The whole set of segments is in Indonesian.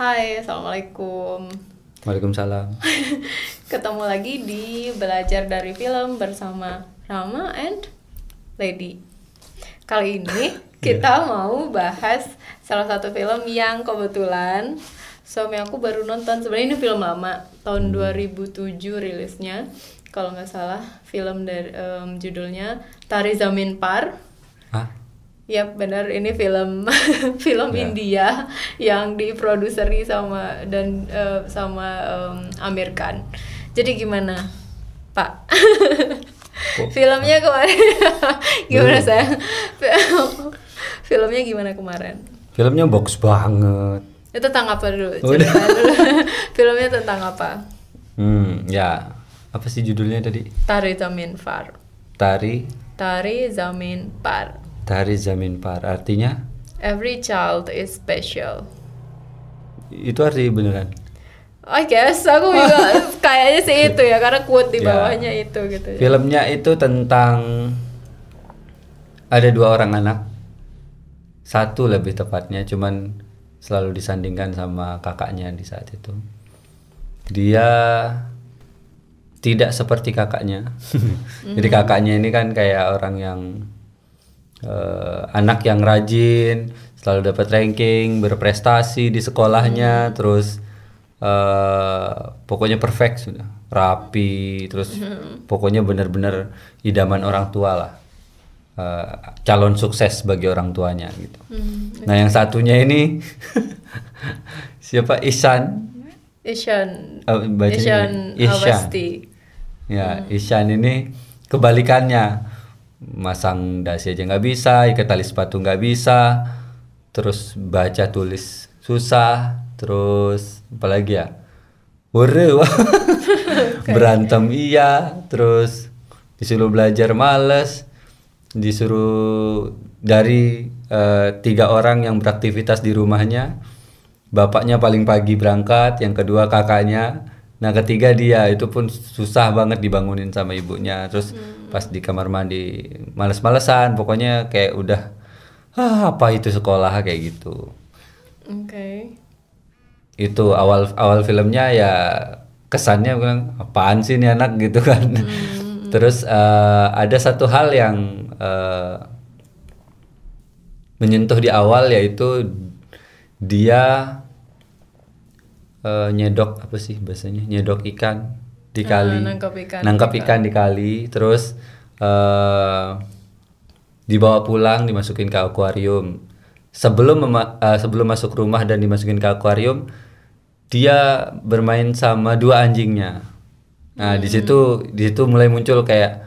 Hai, Assalamualaikum. Waalaikumsalam. Ketemu lagi di Belajar dari Film bersama Rama and Lady. Kali ini kita mau bahas salah satu film yang kebetulan suami aku baru nonton. Sebenarnya ini film lama, tahun 2007 rilisnya. Kalau nggak salah, film dari em, judulnya Tari Zamin Par. Hah? Ya benar ini film film Ya. India yang diproduseri sama dan eh, sama em, Amir Khan. Jadi gimana, Pak? Filmnya kemarin gimana Belum. saya? Filmnya gimana kemarin? Filmnya box banget. Itu tentang apa dulu? Cerita dulu. Filmnya tentang apa? Hmm, ya. Apa sih judulnya tadi? Tari Zamin Par. Tari Tari Zamin Par. Tari Zamin Par. Artinya Every child is special. itu arti beneran. I guess aku juga kayaknya sih itu ya karena quote di Ya. bawahnya itu gitu. Filmnya itu tentang ada dua orang anak. Satu lebih tepatnya, cuman selalu disandingkan sama kakaknya di saat itu. Dia tidak seperti kakaknya. Jadi kakaknya ini kan kayak orang yang eh, anak yang rajin, selalu dapat ranking, berprestasi di sekolahnya, terus eh, pokoknya perfect sudah, rapi, terus pokoknya benar-benar idaman orang tua lah, Eh, calon sukses bagi orang tuanya gitu. Nah yang satunya ini siapa Isan? Ishan Oh. Awasti. Ya, Isyan ini kebalikannya. Masang dasi aja nggak bisa, ikat tali sepatu nggak bisa, terus baca tulis susah, terus apalagi ya? Wore, berantem iya, terus disuruh belajar males, disuruh dari eh, tiga orang yang beraktivitas di rumahnya, bapaknya paling pagi berangkat, yang kedua kakaknya, nah ketiga dia itu pun susah banget dibangunin sama ibunya, terus pas di kamar mandi males-malesan, pokoknya kayak udah ah, apa itu sekolah kayak gitu. Oke. Itu awal awal filmnya ya kesannya bilang apaan sih ini anak gitu kan. Terus eh, ada satu hal yang eh, menyentuh di awal yaitu dia eh, nyedok apa sih bahasanya? Nyedok ikan di Ah, kali. nangkap ikan. nangkap ikan di kali terus eh, dibawa pulang dimasukin ke akuarium. Sebelum eh, sebelum masuk rumah dan dimasukin ke akuarium dia bermain sama dua anjingnya. Nah di situ di situ mulai muncul kayak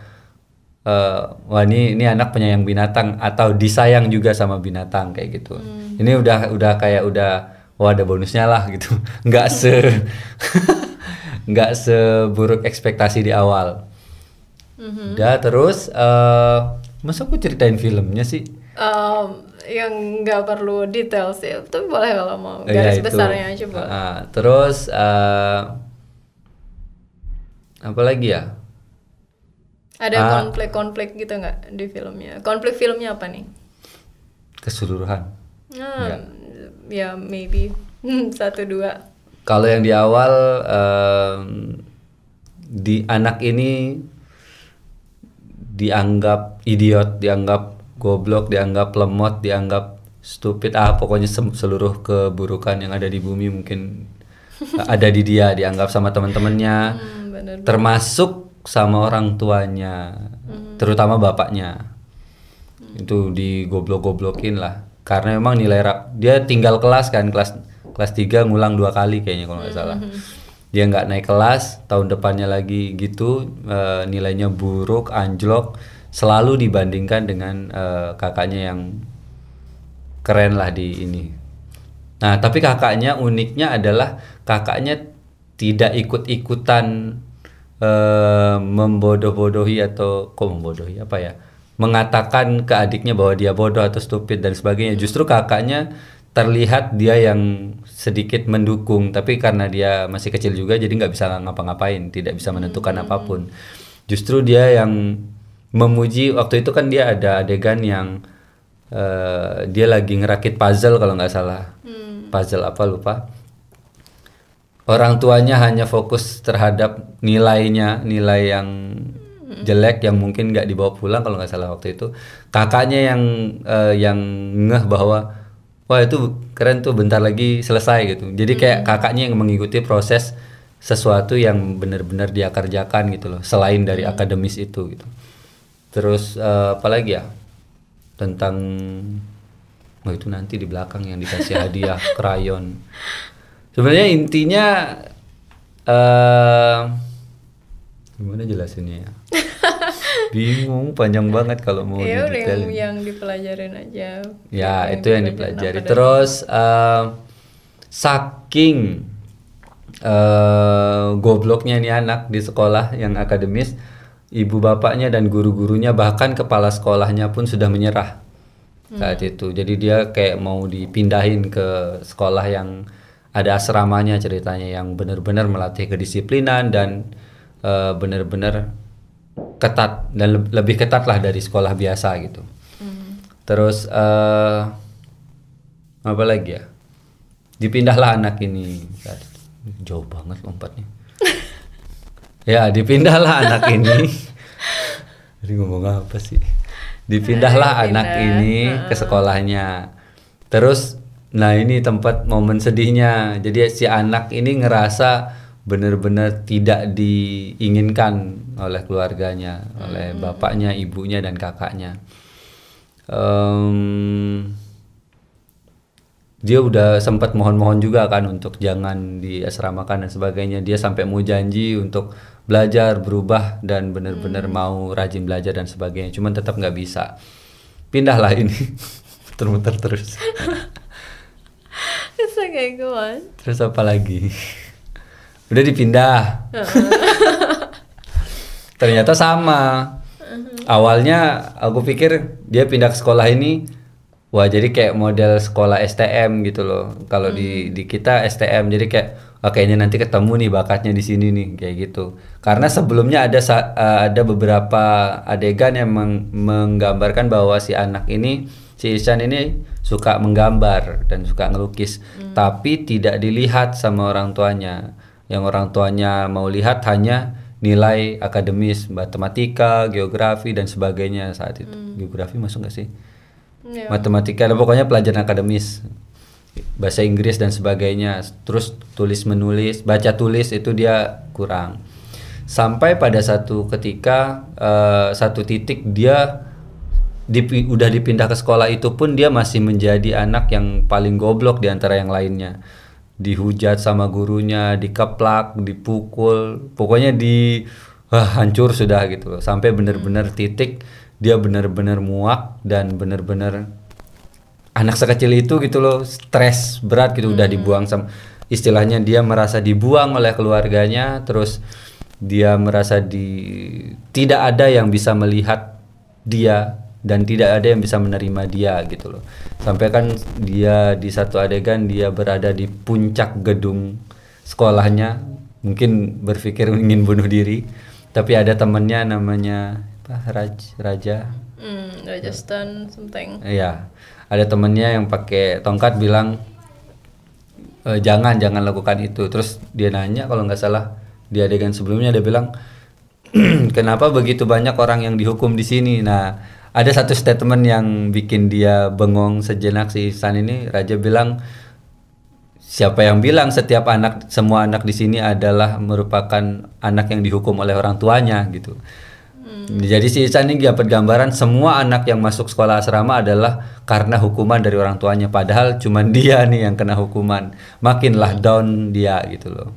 eh, wah ini ini anak penyayang binatang atau disayang juga sama binatang kayak gitu. Ini udah udah kayak udah wah ada bonusnya lah gitu nggak se nggak seburuk ekspektasi di awal udah terus eh masa aku ceritain filmnya sih Em, yang nggak perlu detail sih, tapi boleh kalau mau Ya, garis itu. besarnya aja boleh. Ah, terus eh apa lagi ya Ada ah. konflik-konflik gitu nggak di filmnya? Konflik filmnya apa nih? keseluruhan Ah, ya maybe Hmm, satu dua. Kalau yang di awal em, di anak ini dianggap idiot, dianggap goblok, dianggap lemot, dianggap stupid, ah pokoknya seluruh keburukan yang ada di bumi mungkin ada di dia, dianggap sama teman-temannya, Hmm, bener. termasuk sama orang tuanya, terutama bapaknya. Itu digoblok-goblokin lah. Karena memang nilai rap dia tinggal kelas kan, kelas kelas 3 ngulang dua kali kayaknya kalau nggak salah. Dia nggak naik kelas, tahun depannya lagi gitu eh, nilainya buruk, anjlok, selalu dibandingkan dengan eh, kakaknya yang keren lah di ini. Nah, tapi kakaknya uniknya adalah kakaknya tidak ikut-ikutan eh, membodoh-bodohi atau kok membodohi apa ya? Mengatakan ke adiknya bahwa dia bodoh atau stupid dan sebagainya. Justru kakaknya terlihat dia yang sedikit mendukung, tapi karena dia masih kecil juga jadi nggak bisa ngapa-ngapain, tidak bisa menentukan apa pun. Justru dia yang memuji waktu itu kan dia ada adegan yang eh, dia lagi ngerakit puzzle kalau nggak salah. Puzzle apa lupa. Orang tuanya hanya fokus terhadap nilainya nilai yang jelek yang mungkin nggak dibawa pulang kalau nggak salah waktu itu. Kakaknya yang eh, yang ngeh bahwa wah itu keren tuh bentar lagi selesai gitu. Jadi kayak kakaknya yang mengikuti proses sesuatu yang benar-benar dia kerjakan gitu loh selain dari akademis itu gitu. Terus eh, apa lagi ya? Tentang oh itu nanti di belakang yang dikasih hadiah krayon sebenarnya intinya eh gimana jelasinnya ya? Bingung panjang banget kalau mau ya udah yang, yang dipelajarin aja. Ya itu yang dipelajari. terus eh, saking eh, gobloknya nih anak di sekolah yang akademis ibu bapaknya dan guru-gurunya bahkan kepala sekolahnya pun sudah menyerah saat itu. Jadi dia kayak mau dipindahin ke sekolah yang ada asramanya ceritanya yang benar-benar melatih kedisiplinan dan eh, benar-benar ketat dan le- lebih ketat lah dari sekolah biasa gitu. Terus eh apa lagi ya? Dipindahlah anak ini. Jauh banget lompatnya. Ya dipindahlah anak ini. Tadi ngomong apa sih? Dipindahlah anak ini ke sekolahnya. Terus nah ini tempat momen sedihnya. Jadi si anak ini ngerasa benar-benar tidak diinginkan oleh keluarganya oleh bapaknya ibunya dan kakaknya Em, dia udah sempat mohon-mohon juga kan untuk jangan diasramakan dan sebagainya. Dia sampai mau janji untuk belajar, berubah dan benar-benar mau rajin belajar dan sebagainya. Cuman tetap nggak bisa. Pindahlah ini, muter-muter terus. It's okay, go on. Terus apa lagi? Udah dipindah. Ternyata sama. Awalnya aku pikir dia pindah ke sekolah ini wah jadi kayak model sekolah STM gitu loh. Kalau di di kita STM jadi kayak "Ah, kayaknya nanti ketemu nih bakatnya di sini nih kayak gitu. Karena sebelumnya ada eh, ada beberapa adegan yang meng- menggambarkan bahwa si anak ini si Isan ini suka menggambar dan suka ngelukis, tapi tidak dilihat sama orang tuanya. Yang orang tuanya mau lihat hanya nilai akademis, matematika, geografi dan sebagainya saat itu. Geografi masuk nggak sih? Ya. Matematika, pokoknya pelajaran akademis, bahasa Inggris dan sebagainya. Terus tulis menulis, baca tulis itu dia kurang. Sampai pada satu ketika eh, satu titik dia dipi- udah dipindah ke sekolah itu pun dia masih menjadi anak yang paling goblok di antara yang lainnya. Dihujat sama gurunya, dikeplak, dipukul, pokoknya di wah, hancur sudah gitu loh. Sampai bener-bener titik dia bener-bener muak dan bener-bener anak sekecil itu gitu loh stres berat gitu udah dibuang sama istilahnya dia merasa dibuang oleh keluarganya terus dia merasa di tidak ada yang bisa melihat dia dan tidak ada yang bisa menerima dia gitu loh sampai kan dia di satu adegan dia berada di puncak gedung sekolahnya mungkin berpikir ingin bunuh diri tapi ada temennya namanya apa Raj Raja Hmm, Rajasthan something. Iya, ada temennya yang pakai tongkat bilang "E, jangan jangan lakukan itu. Terus dia nanya kalau nggak salah di adegan sebelumnya dia bilang kenapa begitu banyak orang yang dihukum di sini. Nah ada satu statement yang bikin dia bengong sejenak si Ihsan ini. Raja bilang siapa yang bilang setiap anak semua anak di sini adalah merupakan anak yang dihukum oleh orang tuanya gitu. Jadi si Ihsan ini dapat gambaran semua anak yang masuk sekolah asrama adalah karena hukuman dari orang tuanya. Padahal cuman dia nih yang kena hukuman. Makinlah down dia gitu loh.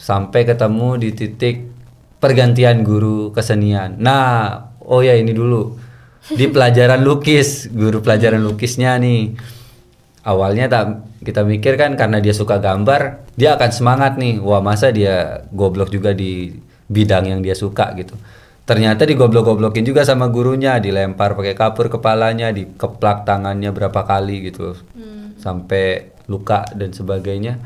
Sampai ketemu di titik pergantian guru kesenian. Nah, oh ya ini dulu di pelajaran lukis, guru pelajaran lukisnya nih. Awalnya tak kita mikir kan karena dia suka gambar, dia akan semangat nih. Wah, masa dia goblok juga di bidang yang dia suka gitu. Ternyata digoblok-goblokin juga sama gurunya, dilempar pakai kapur kepalanya, dikeplak tangannya berapa kali gitu. Sampai luka dan sebagainya.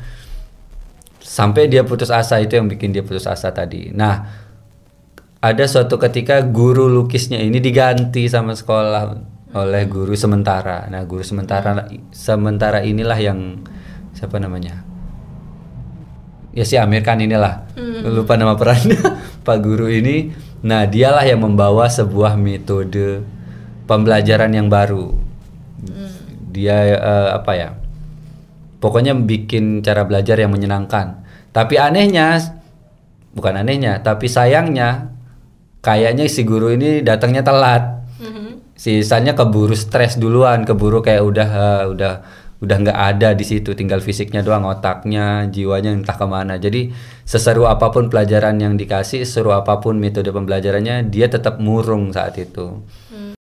Sampai dia putus asa itu yang bikin dia putus asa tadi. Nah, ada suatu ketika guru lukisnya ini diganti sama sekolah oleh guru sementara. Nah, guru sementara sementara inilah yang siapa namanya? ya si Amir kan inilah. Lupa nama perannya. Pak Guru ini. Nah dialah yang membawa sebuah metode pembelajaran yang baru. Dia eh, apa ya? Pokoknya bikin cara belajar yang menyenangkan. Tapi anehnya bukan anehnya tapi sayangnya kayaknya si guru ini datangnya telat. Mhm. sisanya keburu stres duluan keburu kayak udah eh, udah udah nggak ada di situ. Tinggal fisiknya doang otaknya jiwanya entah ke mana. Jadi seseru apa pun pelajaran yang dikasih seru apa pun metode pembelajarannya dia tetap murung saat itu